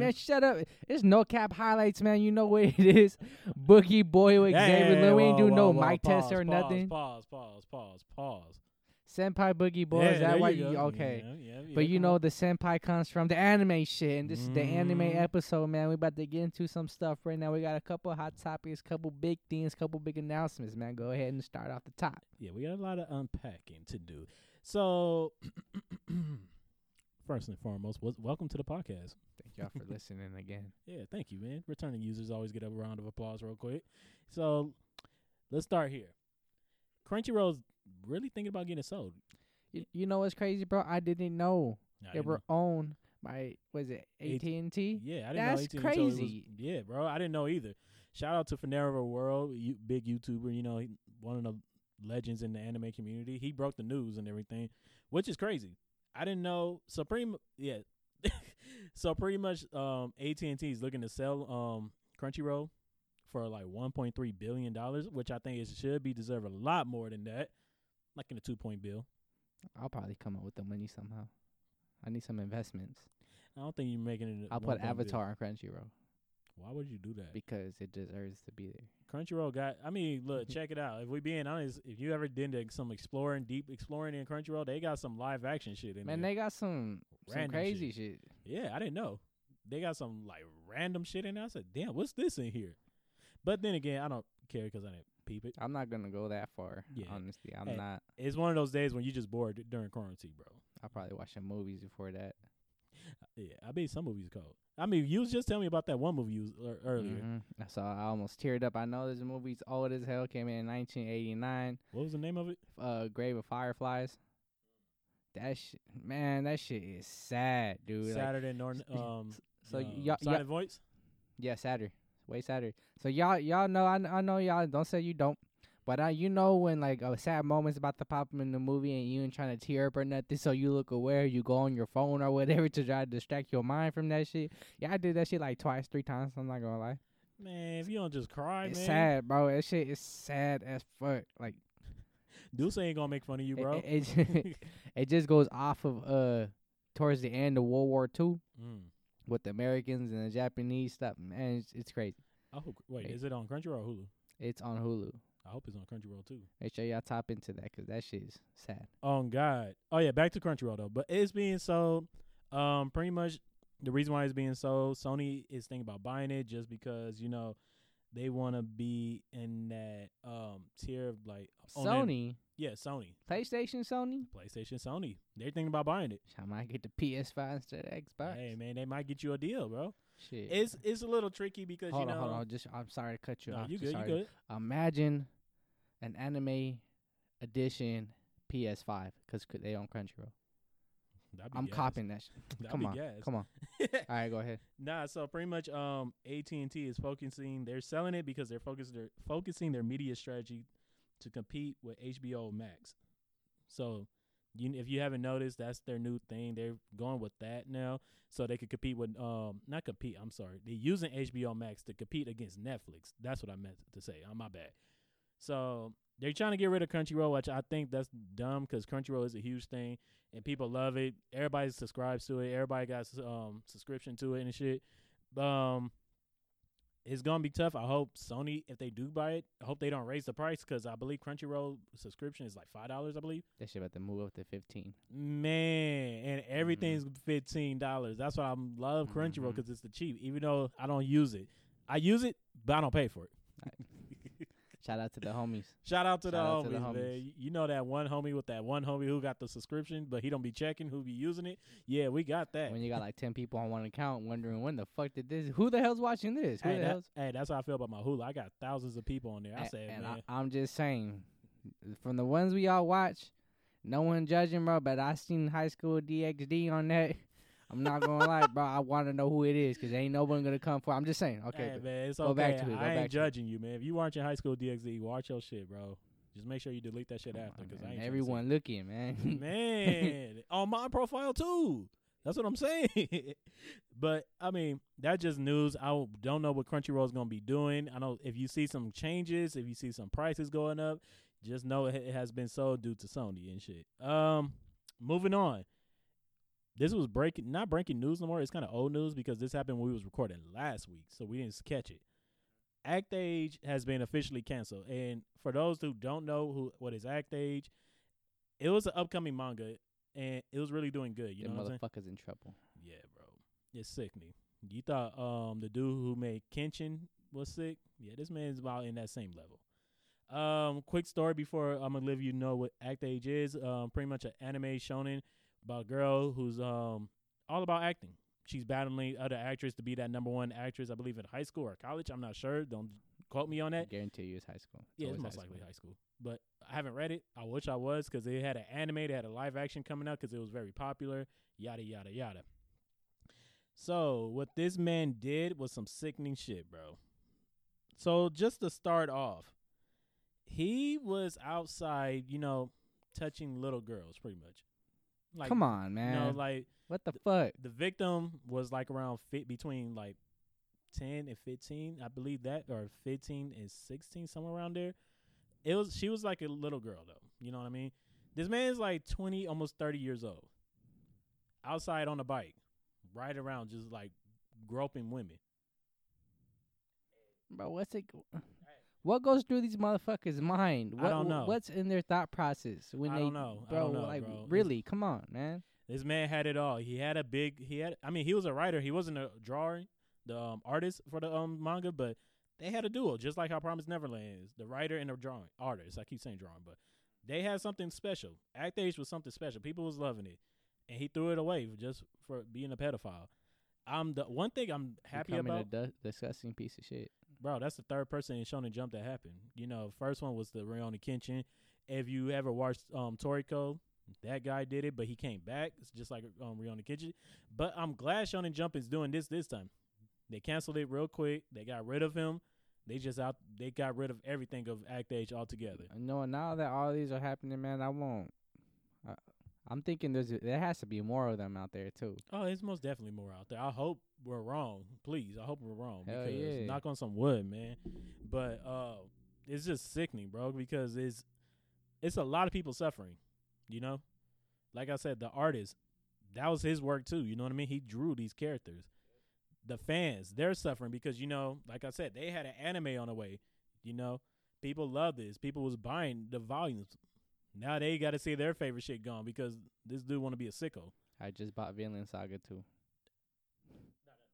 Man, shut up. It's no cap highlights, man. You know what it is. Boogie boy with Hey, Xavier. We ain't do no whoa, mic test or pause, nothing. Pause, pause, pause, pause. Senpai Boogie boy. Yeah, is that why you you okay? Yeah, yeah, yeah, But you know the senpai comes from the anime shit, and this is the anime Mm. episode, man. We about to get into some stuff right now. We got a couple hot topics, couple big things, couple big announcements, man. Go ahead and start off the top. yeah, we got a lot of unpacking to do. So, first and foremost, w- welcome to the podcast. Thank y'all for listening again. Yeah, thank you, man. Returning users always get a round of applause real quick. So, let's start here. Crunchyroll's really thinking about getting sold. You, you know what's crazy, bro? I didn't know I they were owned by was it AT- and T? Yeah, I didn't That's know. AT&T until was- crazy. yeah, bro, I didn't know either. Shout out to Finera World, you, big YouTuber. You know, he, one of the legends in the anime community. He broke the news and everything, which is crazy. I didn't know. So pretty, mu- yeah. so pretty much, um, AT and T is looking to sell um Crunchyroll for like 1.3 billion dollars, which I think it should be deserve a lot more than that, like in a two point bill. I'll probably come up with the money somehow. I need some investments. I don't think you're making it. I'll put 1.1 bill. Avatar on Crunchyroll Why would you do that? because it deserves to be there. Crunchyroll got. I mean, look, check it out. If we being honest, if you ever did some exploring, deep exploring in Crunchyroll, they got some live action shit in Man, there. they got some some Random crazy shit. yeah, I didn't know. They got some like random shit in there. I said, damn, what's this in here? But then again, I don't care because I didn't peep it. I'm not gonna go that far. Yeah. Honestly, I'm Hey. not. It's one of those days when you just bored during quarantine, bro. I'll probably watch some movies before that. Yeah, I mean some movies cold. I mean, you was just telling me about that one movie you was, ear- earlier. Mhm. So I almost teared up. I know this movie's old as hell. Came in 1989. What was the name of it? Uh, Grave of Fireflies. That shit, man, that shit is sad, dude. Like, Saturday Norton. Um, so uh, y'all, Silent Voice. Yeah, Saturday. Way Saturday. So y'all y'all know I, I know y'all don't say you don't. But I, you know when like a sad moment's about to pop up in the movie and you ain't trying to tear up or nothing, so you look aware, you go on your phone or whatever to try to distract your mind from that shit. Yeah, I did that shit like twice, three times. I'm not gonna lie. Man, if you don't just cry, it's man. sad, bro. That shit is sad as fuck. Like Deuce ain't gonna make fun of you, bro. it, it, it just goes off of uh towards the end of World War Two mm. with the Americans and the Japanese stuff. Man, it's, it's crazy. Hope. Wait, Hey. is it on Crunchyroll or Hulu? It's on Hulu. I hope it's on Crunchyroll too. Make sure y'all tap into that 'cause that shit is sad. Oh God. Oh yeah, back to Crunchyroll though. But it's being sold. Um, pretty much the reason why it's being sold, Sony is thinking about buying it just because you know they want to be in that um tier of like on that- Sony, yeah, Sony, PlayStation, Sony. PlayStation, Sony. They're thinking about buying it. I might get the PS5 instead of Xbox. Hey man, they might get you a deal, bro. Shit. It's it's a little tricky because hold you on, know. hold on. Just I'm sorry to cut you No, off. you good? You good? Imagine an anime edition PS5 because they on Crunchyroll. I'm gas. copying that. Shit. Come on, gas. come on. All right, go ahead. Nah, so pretty much um AT and T is focusing they're selling it because they're focusing their focusing their media strategy to compete with HBO Max. So you if you haven't noticed, that's their new thing. They're going with that now. So they could compete with um not compete, I'm sorry. They're using HBO Max to compete against Netflix. That's what I meant to say. On my bad. So they're trying to get rid of Crunchyroll, which I think that's dumb because Crunchyroll is a huge thing and people love it. Everybody subscribes to it. Everybody got um subscription to it and shit. Um, it's gonna be tough. I hope Sony, if they do buy it, I hope they don't raise the price because I believe Crunchyroll subscription is like five dollars. I believe. That shit about to move up to 15. Man, and everything's fifteen dollars. That's why I love Crunchyroll because it's the cheap. Even though I don't use it, I use it, but I don't pay for it. Shout out to the homies. Shout out to, Shout out the, to the homies, man. You- know that one homie with that one homie who got the subscription, but he don't be checking, who be using it. Yeah, we got that. When you got like 10 people on one account wondering when the fuck did this? Who the hell's watching this? Who Hey, the that- hell's hey, that's how I feel about my Hulu. I got thousands of people on there. I said, and man, I, am just saying, from the ones we all watch, no one judging, bro. But I seen High School DxD on that. I'm not gonna lie, bro. I want to know who it is because ain't no one gonna come for. I'm just saying, okay. hey, man, it's go okay. back to it, go I ain't judging you, man. If you watching High School DxD, watch your shit, bro. Just make sure you delete that shit after, because. I ain't everyone looking, man. trying to see- man, on my profile too. That's what I'm saying. but I mean, that's just news. I don't know what Crunchyroll's gonna be doing. I know if you see some changes, if you see some prices going up, just know it, it has been sold due to Sony and shit. Um, moving on. This was breaking not breaking news no more. It's kind of old news because this happened when we was recording last week, so we didn't catch it. Act Age has been officially canceled, and for those who don't know who what is Act Age, it was an upcoming manga, and it was really doing good. You Them know what I'm saying? motherfuckers in trouble. Yeah, bro, it's sickening. You thought um the dude who made Kenshin was sick? Yeah, this man's about in that same level. Um, quick story before I'm gonna let you know what Act Age is. Um, pretty much an anime shonen about a girl who's um all about acting. She's battling other actress to be that number one actress, I believe, in high school or college. I'm not sure. Don't quote me on I that. guarantee you it's high school. Yeah, it's most high likely school. high school. But I haven't read it. I wish I was because they had an anime, they had a live action coming out because it was very popular. Yada yada yada. So what this man did was some sickening shit, bro. So just to start off, he was outside, you know, touching little girls, pretty much. Like, Come on, you man. know, like what the fuck? the victim was like around fit between like 10 and 15 i believe that or 15 and 16 somewhere around there it was she was like a little girl though you know what i mean this man is like 20 almost 30 years old outside on a bike right around just like groping women Bro, what's it? What goes through these motherfuckers' mind? I don't know. What's in their thought process when I they, don't know. I bro? don't know, like, bro. It's- really? Come on, man. This man had it all. He had a big. He had. I mean, he was a writer. He wasn't a drawer, the um, artist for the um manga, but they had a duo, just like how Promised Neverland is. The writer and the drawing artist. I keep saying drawing, but they had something special. Act Age was something special. People was loving it, and he threw it away just for being a pedophile. I'm the one thing I'm happy Becoming about, a du- disgusting piece of shit. Bro. That's the third person in Shonen Jump that happened. You know, first one was the Rurouni Kenshin. If you ever watched um Toriko, that guy did it, but he came back. It's just like um Rurouni Kenshin. But I'm glad Shonen Jump is doing this this time. They canceled it real quick. They got rid of him. They just out. They got rid of everything of Act Age altogether. Know, now that all these are happening, man, I won't. I'm thinking there's there has to be more of them out there too. Oh, it's most definitely more out there. I hope we're wrong. Please, I hope we're wrong. Hell because yeah. knock on some wood, man. But uh it's just sickening, bro, because it's it's a lot of people suffering, you know? Like I said, the artist, that was his work too, you know what I mean? He drew these characters. The fans, they're suffering because, you know, like I said, they had an anime on the way, you know? People love this. People was buying the volumes. Now they got to see their favorite shit gone because this dude want to be a sicko. I just bought Vinland Saga too.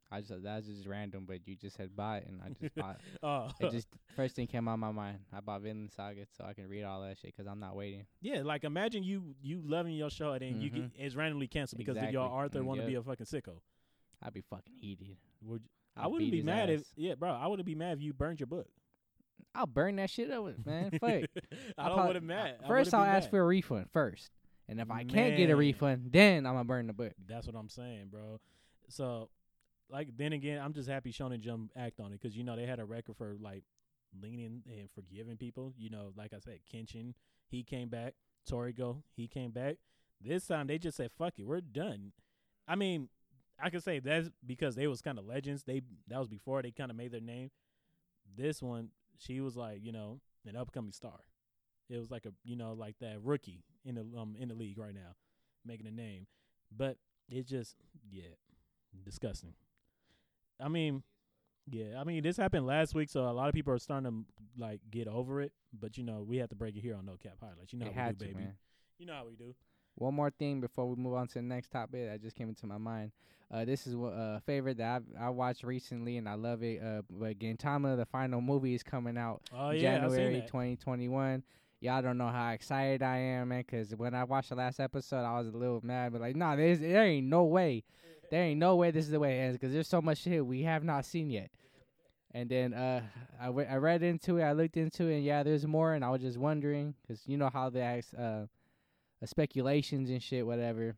I just that's just random, but you just said buy it, and I just bought. Uh, It just first thing came out my mind. I bought Vinland Saga so I can read all that shit because I'm not waiting. Yeah, like imagine you you loving your show and then you get Mhm. it's randomly canceled because Exactly. your Arthur Mm, want to be a fucking sicko. I'd be fucking heated. Would you- I I'll wouldn't be mad if yeah, bro. I wouldn't be mad if you burned your book. I'll burn that shit up, man. Fuck. I don't would have mad. First, I'll ask mad. for a refund first, and if I can't get a refund, then I'm gonna burn the book. That's what I'm saying, bro. So, like then again, I'm just happy Shonen Jump act on it because you know they had a record for like leaning and forgiving people. You know, like I said, Kenshin he came back, Toriko he came back. This time they just said, "Fuck it, we're done." I mean, I could say that's because they was kind of legends. They that was before they kind of made their name. This one, she was like, you know, an upcoming star. It was like a, you know, like that rookie in the um in the league right now, making a name. But it's just, yeah, disgusting. I mean, yeah, I mean this happened last week, so a lot of people are starting to like get over it. But you know, we have to break it here on No Cap Highlights. You know They how we do, to, baby. man. You know how we do. One more thing before we move on to the next topic that just came into my mind. Uh, this is a uh, favorite that I've, I watched recently and I love it. Uh, but Gintama, the final movie is coming out Oh yeah, January that. 2021. Y'all don't know how excited I am, man. Cause when I watched the last episode, I was a little mad, but like, nah, there's there ain't no way, there ain't no way this is the way it ends. Cause there's so much shit we have not seen yet. And then uh, I, w- I read into it, I looked into it, and yeah, there's more. And I was just wondering, cause you know how they ask, uh, uh, speculations and shit, whatever.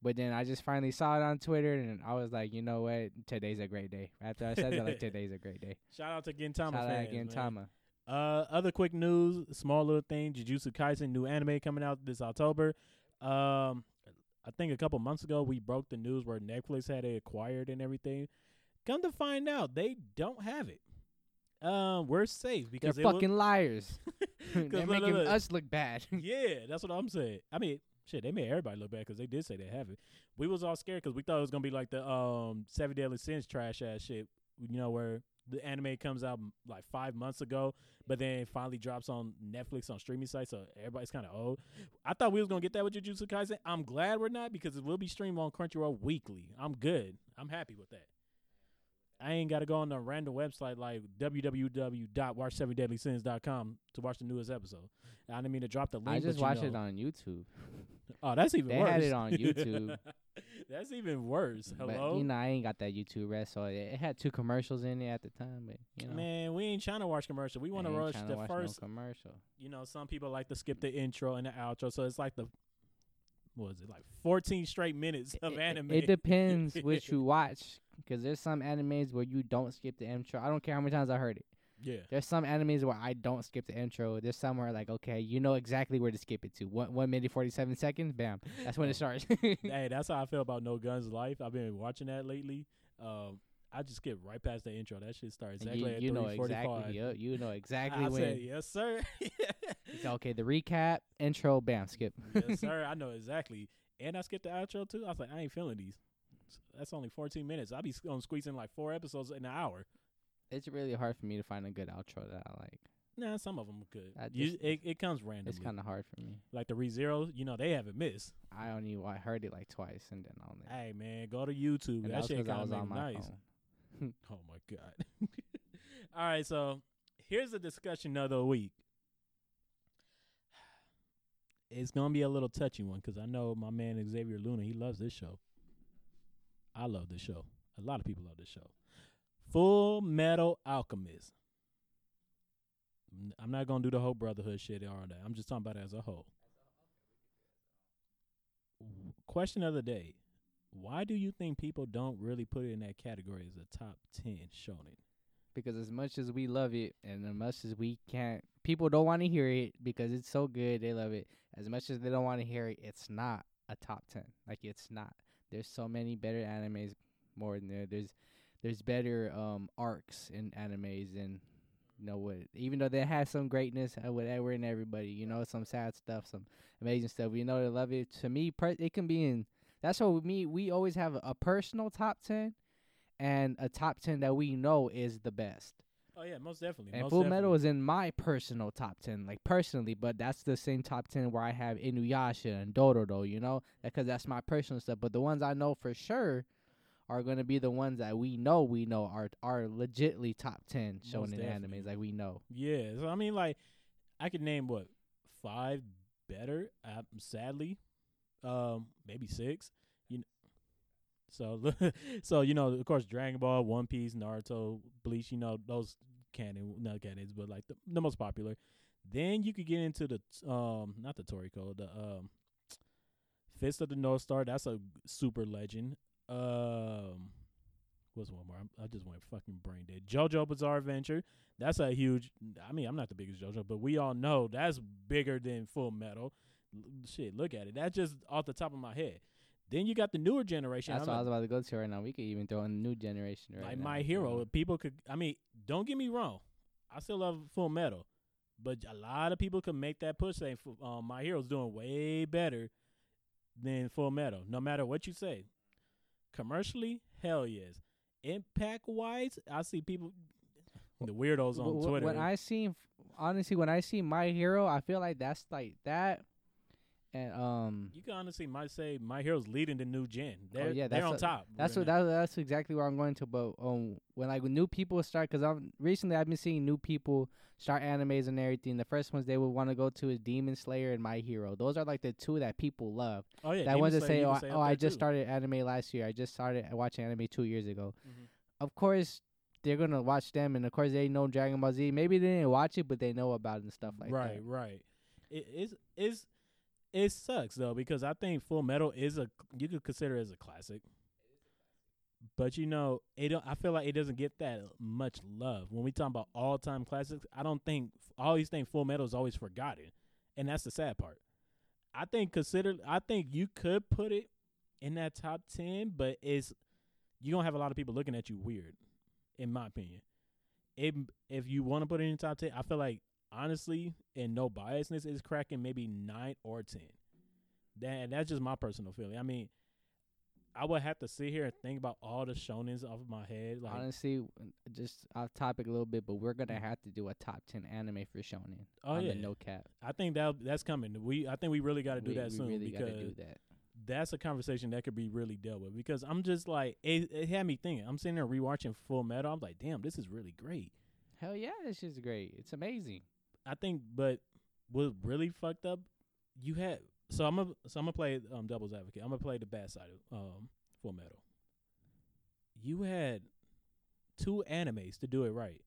But then I just finally saw it on Twitter, and I was like, you know what? Today's a great day. After I said that, like today's a great day. Shout out to Gintama Shout out fans, again, man. Uh, other quick news, small little thing. Jujutsu Kaisen new anime coming out this October. Um, I think a couple months ago we broke the news where Netflix had it acquired and everything. Come to find out, they don't have it. Um, we're safe because They're fucking liars. They're look, making look, look. us look bad. yeah, that's what I'm saying. I mean, Shit, they made everybody look bad because they did say they have it. We was all scared because we thought it was gonna be like the um Seven Deadly Sins trash ass shit. You know where the anime comes out like five months ago, but then finally drops on Netflix on streaming sites, so everybody's kind of old. I thought we was gonna get that with Jujutsu Kaisen. I'm glad we're not because it will be streamed on Crunchyroll weekly. I'm good. I'm happy with that. I ain't got to go on a random website like www.watch7deadlysins.com to watch the newest episode. I didn't mean to drop the link. I just you watched know. it on YouTube. Oh, that's even They worse. had it on YouTube. that's even worse. Hello, But you know, I ain't got that YouTube rest, so it, it had two commercials in it at the time. But you know, man, we ain't trying to watch commercial. We want to rush the first. no commercial. You know, some people like to skip the intro and the outro, so it's like the what was it like 14 straight minutes of It- anime. It depends which you watch, because there's some animes where you don't skip the intro. I don't care how many times I heard it. yeah, There's some animes where I don't skip the intro. There's some where like, okay, you know exactly where to skip it to. One one minute forty seven seconds, bam. That's when it starts. hey, that's how I feel about No Guns Life. I've been watching that lately. Um, I just skip right past the intro. That shit starts exactly you, at you know exactly. Yep, you know exactly I when. said, yes, sir. It's okay, the recap, intro, bam, skip. yes, sir. I know exactly. And I skipped the outro too. I was like, I ain't feeling these. That's only 14 minutes. I'll be um, squeezing like four episodes in an hour. it's really hard for me to find a good outro that I like. Nah, some of them are good. I You- it, it comes randomly. It's kind of hard for me. like the ReZero, you know, they haven't missed. I only I heard it like twice, and then only. Hey, man, go to YouTube. and that that shit kind of nice. phone. Oh, my God. All right, so here's the discussion of the week. It's to be a little touchy one because I know my man Xavier Luna, he loves this show. I love this show. A lot of people love this show. Full Metal Alchemist. I'm not to do the whole brotherhood shit and all that. I'm just talking about it as a whole. Question of the day. Why do you think people don't really put it in that category as a top 10 shonen? because as much as we love it and as much as we can't people don't want to hear it because it's so good they love it. As much as they don't want to hear it it's not a top 10 like it's not. There's so many better animes more than there. There's there's better um arcs in animes and you know what even though they have some greatness uh, with Edward and everybody you know some sad stuff some amazing stuff you know they love it. To me per- it can be in that's what me we always have a, a personal top 10 and a top 10 that we know is the best. Oh, yeah, most definitely. And most Full Metal is in my personal top 10, like personally, but that's the same top 10 where I have Inuyasha and Dororo, you know, because that's my personal stuff. But the ones I know for sure are going to be the ones that we know we know are are legitly top 10 Most shown in definitely. animes, like we know. Yeah, so I mean, like, I could name what five better. Uh, sadly, um, maybe six. You know, so so you know, of course, Dragon Ball, One Piece, Naruto, Bleach. You know, those canon, not canons, but like the, the most popular. Then you could get into the um, not the Toriko, the um, Fist of the North Star. That's a super legend. Um, what's one more? I'm, I just went fucking brain dead. JoJo Bizarre Adventure. That's a huge. I mean, I'm not the biggest JoJo, but we all know that's bigger than Full Metal. Shit, look at it. That's just off the top of my head. Then you got the newer generation. That's I'm what I was about to go to right now. We could even throw in the new generation right like now, my hero. People could. I mean, don't get me wrong. I still love Full Metal, but a lot of people could make that push. Saying um, my hero's doing way better than Full Metal. No matter what you say, commercially, hell yes. Impact wise, I see people, the weirdos on Twitter. When I see, honestly, when I see My Hero, I feel like that's like that, and um, you can honestly might say my hero's leading the new gen. They're, Oh, yeah, they're that's on what- top. That's right what that, that's exactly where I'm going to. But um, when like when new people start, because I'm recently I've been seeing new people start animes and everything. The first ones they would want to go to is Demon Slayer and My Hero. Those are like the two that people love. Oh yeah, that Demon ones that say, oh, oh I just too. started anime last year. I just started watching anime two years ago. Mhm. Of course, they're gonna watch them, and of course they know Dragon Ball Z. Maybe they didn't watch it, but they know about it and stuff like right, that. Right, right. It is is it sucks though because I think Full Metal is a you could consider it as a classic. But you know, it don't, I feel like it doesn't get that much love. When we talk about all time classics, I don't think I always think Full Metal is always forgotten. And that's the sad part. I think consider I think you could put it in that top ten, but it's you're gonna have a lot of people looking at you weird, in my opinion. If if you want to put it in the top ten, I feel like honestly, and no biasness, is cracking maybe nine or ten. That that's just my personal feeling. I mean, I would have to sit here and think about all the shonens off of my head. Like, Honestly, just off topic a little bit, but we're gonna have to do a top ten anime for shonen. oh on yeah, the no cap. I think that that's coming. We I think we really got to do we, that we soon really because that. that's a conversation that could be really dealt with. Because I'm just like it, it had me thinking. I'm sitting there rewatching Full Metal. I'm like, damn, this is really great. Hell yeah, this is great. It's amazing. I think, but what really fucked up, you had. So I'm gonna so I'm gonna play um devil's advocate. I'm gonna play the bad side of um Full Metal. You had two animes to do it right.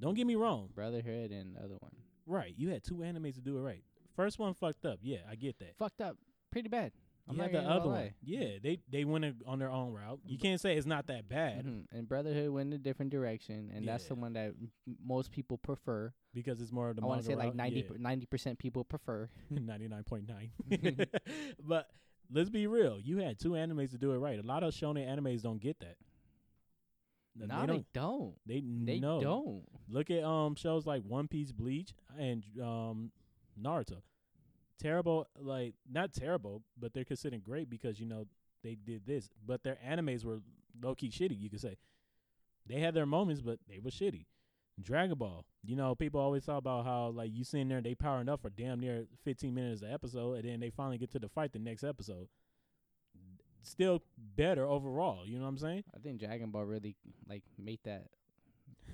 Don't get me wrong. Brotherhood and the other one Right, you had two animes to do it right. First one fucked up. Yeah, I get that. fucked up pretty bad. I'm you not the other one. Yeah, they they went on their own route. You can't say it's not that bad Mhm. And Brotherhood went in a different direction, and that's the one that most people prefer. because it's more of the I want to say like route. 90 percent people prefer. ninety nine point nine. But let's be real. You had two animes to do it right. A lot of shonen animes don't get that. No, they they don't. don't. They, They no. don't. Look at um shows like One Piece, Bleach, and um Naruto. Terrible, like not terrible, but they're considered great because you know they did this. But their animes were low key shitty. You could say they had their moments, but they were shitty. Dragon Ball, you know, people always talk about how like you sitting there, they powering up for damn near 15 minutes an episode, and then they finally get to the fight the next episode. Still better overall. You know what I'm saying? I think Dragon Ball really like made that.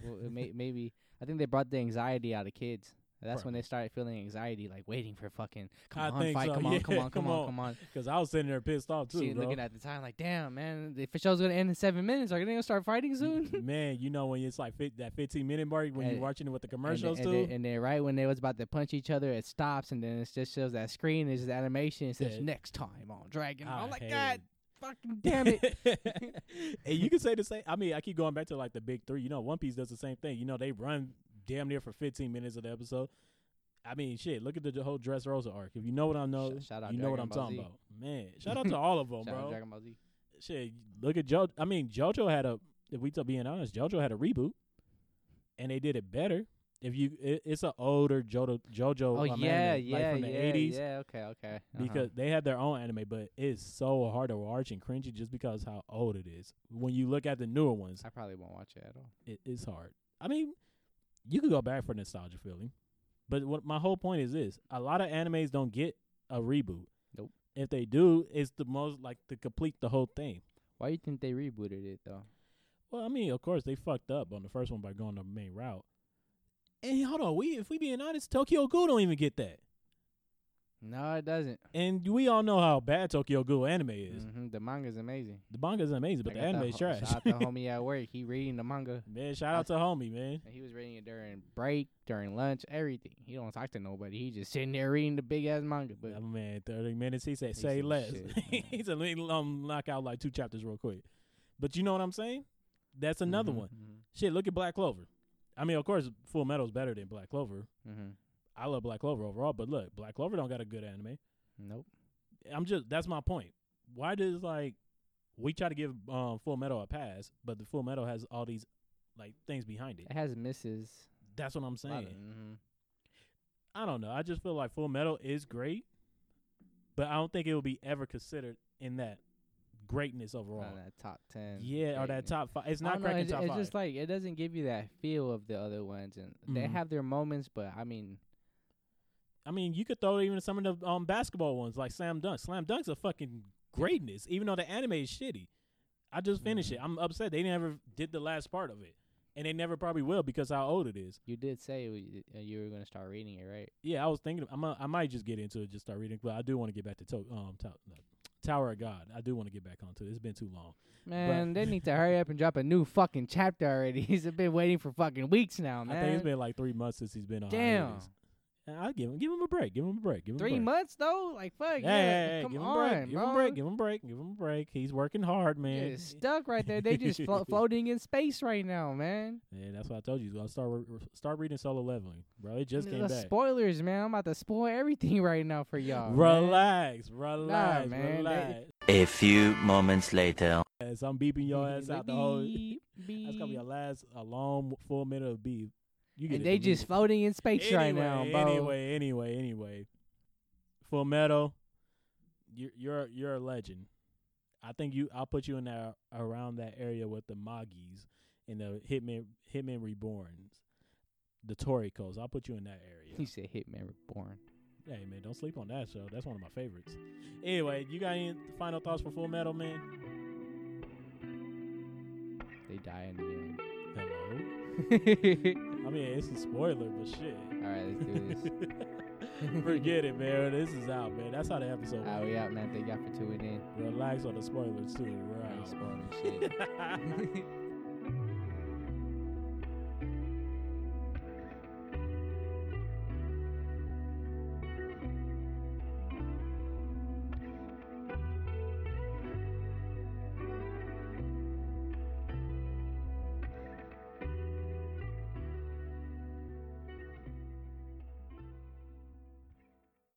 Well, it may, maybe I think they brought the anxiety out of kids. That's when they started feeling anxiety, like waiting for fucking come I on, fight, so, come on, come on, come, on, come on, come on. Because I was sitting there pissed off too, See, looking at the time, like, damn, man, the show's gonna end in seven minutes. Are they gonna start fighting soon? Man, you know when it's like fit, that 15 minute mark when And- you're eh, watching it with the And commercials and, too. then, and then right when they was about to punch each other, it stops, and then it just shows that screen. is the animation. It says Yeah. next time on Dragon. I I'm like, God, fucking damn it. and you can say the same. I mean, I keep going back to like the big three. You know, One Piece does the same thing. You know, they run damn near for 15 minutes of the episode. I mean, shit. Look at the, whole Dressrosa arc. If you know what I know, Sh- shout out you know what Dragon I'm Ball talking Z. about. Man, shout out to all of them, Shout out bro. Dragon Ball Z. Shit, look at Jo. I mean, JoJo had a. If we to being honest, JoJo had a reboot, and they did it better. If you, it, it's an older JoJo. JoJo. Oh yeah, yeah, like from the yeah, 80s. yeah. Okay, okay. Uh-huh. because they had their own anime, but it's so hard to watch and cringy just because how old it is. When you look at the newer ones, I probably won't watch it at all. it, it's hard. I mean, you could go back for nostalgia feeling, but what my whole point is this: a lot of animes don't get a reboot. Nope. If they do, it's the most like to complete the whole thing. Why do you think they rebooted it though? Well, I mean, of course they fucked up on the first one by going the main route. And hold on, we if we being honest, Tokyo Ghoul don't even get that. No, it doesn't. And we all know how bad Tokyo Ghoul anime is. hmm The manga's amazing. The manga is amazing, but I the anime is trash. Shout out to homie at work. He reading the manga. Man, shout out to homie, man. And he was reading it during break, during lunch, everything. He don't talk to nobody. He just sitting there reading the big ass manga. But That man, thirty minutes. He said, "Say less." he said, "Let me um, knock out like two chapters real quick." But you know what I'm saying? That's another Mhm, one. mhm, Shit, look at Black Clover. I mean, of course, Full Metal's better than Black Clover. mhm. I love Black Clover overall, but look, Black Clover don't got a good anime. Nope. I'm just that's my point. Why does like we try to give um, Full Metal a pass, but the Full Metal has all these like things behind it? It has misses. That's what I'm lot of- saying. mhm. I don't know. I just feel like Full Metal is great, but I don't think it will be ever considered in that greatness overall. That top ten. Yeah, or that top five. It's not don't know, cracking it's, top it's five. just like it doesn't give you that feel of the other ones, and they Mhm. have their moments. But I mean, I mean, you could throw even some of the um basketball ones like Slam Dunk. Slam Dunk's a fucking greatness, even though the anime is shitty. I just finished Mhm. it. I'm upset they never did the last part of it, and they never probably will because how old it is. you did say we- uh, you were gonna start reading it, right? Yeah, I was thinking I'm a, I might just get into it, just start reading, but I do want to get back to to- um to- no, Tower of God. I do want to get back onto it. It's been too long. Man, they need to hurry up and drop a new fucking chapter already. He's been waiting for fucking weeks now, man. I think it's been like three months since he's been on. Damn. hiatus. And I'll give him give him a break. Give him a break. Give him Three a break. months though, like fuck. Hey, yeah, hey, hey, come give him on, a break. Give bro. him a break. Give him a break. Give him a break. He's working hard, man. You're stuck right there. They just flo- floating in space right now, man. Yeah, that's what I told you. Gonna start re- re- start reading Solo Leveling, bro. It just came the back. spoilers, man. I'm about to spoil everything right now for y'all. man. relax, relax, man, they- relax. A few moments later. As I'm beeping your ass out the whole. Beep, That's gonna be a last a long full minute of beep. You get And they just floating in space anyway, right now, bro. Anyway, anyway, anyway. Full metal. you're you're you're a legend. I think you. I'll put you in that around that area with the Moggies and the Hitman Hitman Reborns, the Torikos. I'll put you in that area. He said Hitman Reborn. Hey man, don't sleep on that show. That's one of my favorites. Anyway, you got any final thoughts for Full Metal, man? They die in the end. Hello. I mean, it's a spoiler, but shit. All right, let's do this. Forget it, man. This is out, man. That's how the episode. Went. we out, man. Thank y'all for tuning in. Relax on the spoilers too. Right. spoiling shit.